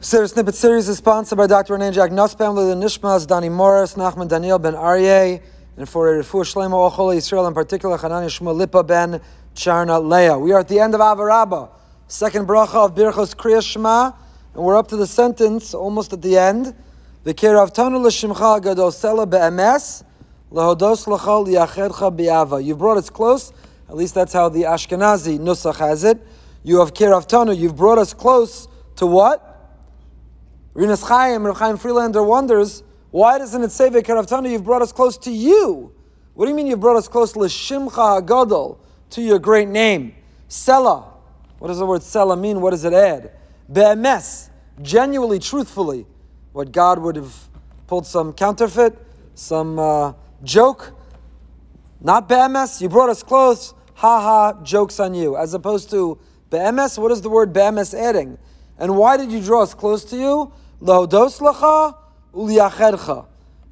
Siddur Snippet Series is sponsored by Dr. René Jack Nussbaum, the Nishmas, Danny Morris, Nachman Daniel Ben Aryeh, and for Refu Shlemo Ochol Yisrael, in particular, Hanani Shmuel Lipa Ben Charna Leah. We are at the end of Avarabba, second bracha of Birchos Kriya Shema, and we're up to the sentence, almost at the end. V'kirav tanu l'shimcha gadol sela be'emes, lahodos l'chol yachedcha bi'ava. You brought us close, at least that's how the Ashkenazi Nusach has it. You have kirav tanu, you've brought us close to what? Rinas Chaim, Rav Chaim Friedlander wonders, why doesn't it say Vekaravtana, you've brought us close to you? What do you mean you've brought us close to L'shimcha Hagadol, to your great name? Sela. What does the word Sela mean? What does it add? Be'emes, genuinely, truthfully. What God would have pulled some counterfeit, some uh, joke. Not be'emes, you brought us close, ha ha, jokes on you. As opposed to be'emes, what is the word be'emes adding? And why did you draw us close to you? Lacha.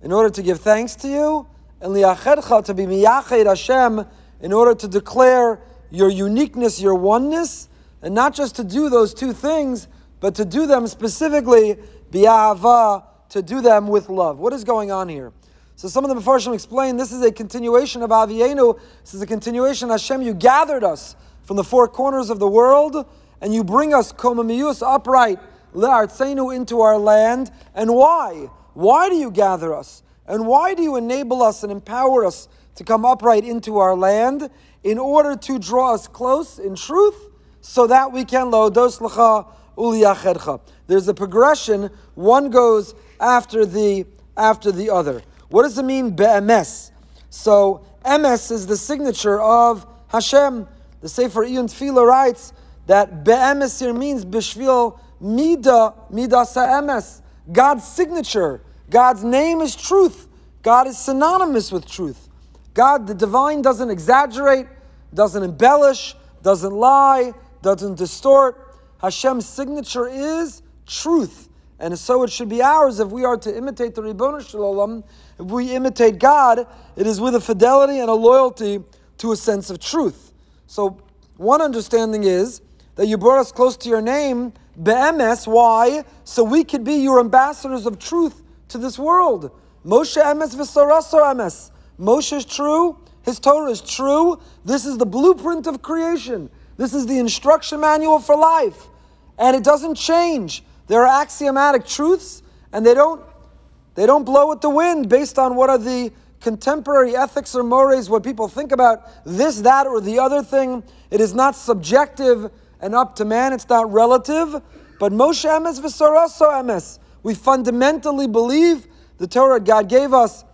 In order to give thanks to you, and to be miyached Hashem, in order to declare your uniqueness, your oneness, and not just to do those two things, but to do them specifically, to do them with love. What is going on here? So some of the Mepharshim explain this is a continuation of Avienu. This is a continuation. Hashem, you gathered us from the four corners of the world and you bring us komamiyus upright le'artzenu into our land. And why? Why do you gather us? And why do you enable us and empower us to come upright into our land in order to draw us close in truth, so that we can lodos lecha uliyachedcha. There's a progression. One goes after the after the other. What does it mean be'emes? So emes is the signature of Hashem. The Sefer Iyun Tefillah writes that be'emes here means bishvil mida midas emes. God's signature. God's name is truth. God is synonymous with truth. God, the divine, doesn't exaggerate, doesn't embellish, doesn't lie, doesn't distort. Hashem's signature is truth. And so it should be ours if we are to imitate the Ribbon Shalom. If we imitate God, it is with a fidelity and a loyalty to a sense of truth. So, one understanding is that you brought us close to your name, Be'emes. Why? So we could be your ambassadors of truth to this world. Moshe Emes v'Saraso Emes. Moshe is true. His Torah is true. This is the blueprint of creation. This is the instruction manual for life. And it doesn't change. There are axiomatic truths, and they don't, they don't blow with the wind based on what are the contemporary ethics or mores, what people think about this, that, or the other thing. It is not subjective and up to man. It's not relative. But Moshe emes v'saraso emes. We fundamentally believe the Torah God gave us.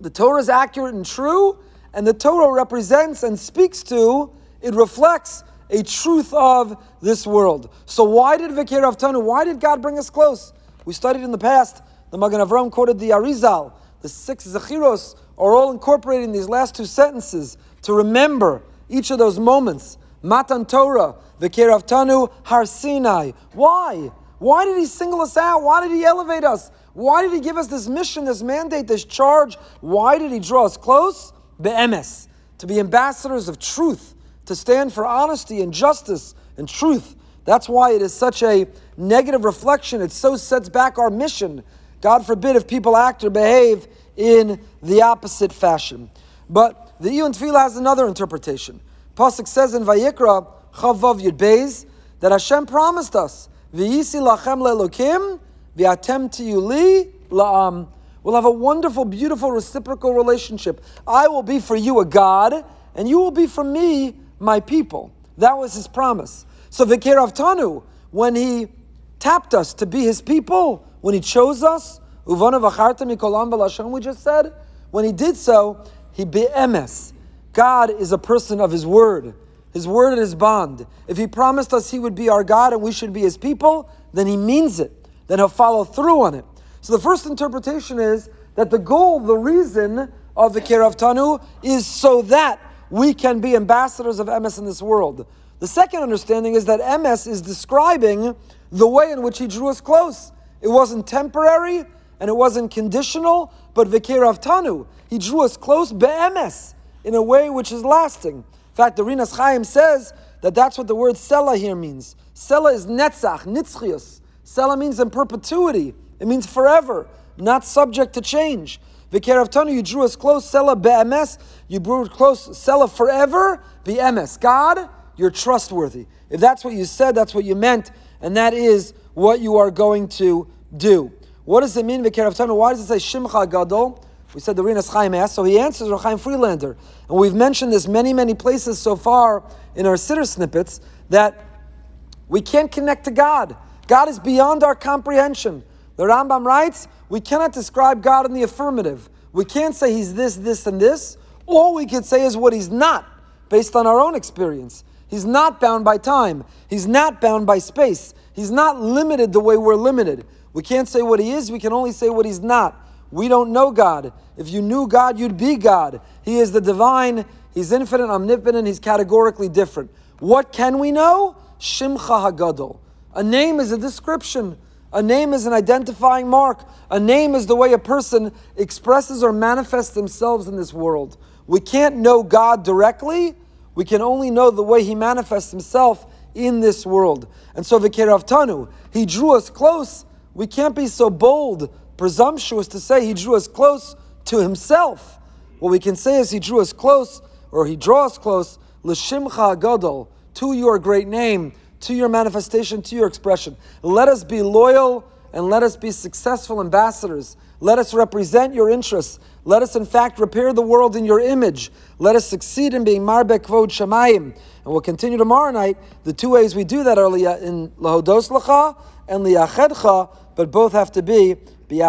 The Torah is accurate and true, and the Torah represents and speaks to, it reflects a truth of this world. So why did Vikir Tanu? Why did God bring us close? We studied in the past, the Magen Avram quoted the Arizal. The six Zechiros are all incorporated in these last two sentences to remember each of those moments. Matan Torah, the care of Tanu Har Sinai. Why? Why did he single us out? Why did he elevate us? Why did he give us this mission, this mandate, this charge? Why did he draw us close? Be'emes, to be ambassadors of truth, to stand for honesty and justice and truth. That's why it is such a negative reflection. It so sets back our mission. God forbid if people act or behave in the opposite fashion. But the Iyun Tefillah has another interpretation. Pasuk says in Vayikra, Chavav Yud that Hashem promised us, V'yisi lachem le'lokim, v'atem tiyuli la'am. We'll have a wonderful, beautiful, reciprocal relationship. I will be for you a God, and you will be for me my people. That was his promise. So Vikirav Tanu, when he tapped us to be his people, when he chose us, Uvana v'charta mikolam v'lashem, we just said, when he did so, he be'emes. God is a person of his word. His word his bond. If he promised us he would be our God and we should be his people, then he means it. Then he'll follow through on it. So the first interpretation is that the goal, the reason of the Kirav Tanu is so that we can be ambassadors of emes in this world. The second understanding is that emes is describing the way in which he drew us close. It wasn't temporary and it wasn't conditional, but Vikirav Tanu. He drew us close be'emes in a way which is lasting. In fact, the Rinas Chaim says that that's what the word Sela here means. Sela is netzach, nitzchius. Sela means in perpetuity. It means forever, not subject to change. Vikerav you drew us close, Sela be'emes, you drew close, Sela forever, be'emes. God, you're trustworthy. If that's what you said, that's what you meant, and that is what you are going to do. What does it mean, Vikerav Why does it say Shimcha Gadol? We said the Rinas Chaim asked, so he answers Chaim Friedlander. And we've mentioned this many, many places so far in our Siddur snippets that we can't connect to God. God is beyond our comprehension. The Rambam writes, we cannot describe God in the affirmative. We can't say he's this, this, and this. All we can say is what he's not, based on our own experience. He's not bound by time. He's not bound by space. He's not limited the way we're limited. We can't say what he is, we can only say what he's not. We don't know God. If you knew God, you'd be God. He is the divine, He's infinite, omnipotent, He's categorically different. What can we know? Shimcha Hagadol. A name is a description. A name is an identifying mark. A name is the way a person expresses or manifests themselves in this world. We can't know God directly. We can only know the way He manifests Himself in this world. And so Vikirav Tanu, He drew us close. We can't be so bold presumptuous to say he drew us close to himself. What we can say is he drew us close, or he draws close, l'shimcha gadol, to your great name, to your manifestation, to your expression. Let us be loyal and let us be successful ambassadors. Let us represent your interests. Let us, in fact, repair the world in your image. Let us succeed in being Marbek Kvod Shamayim. And we'll continue tomorrow night. The two ways we do that are in Lahodos Lacha and Liachedcha, but both have to be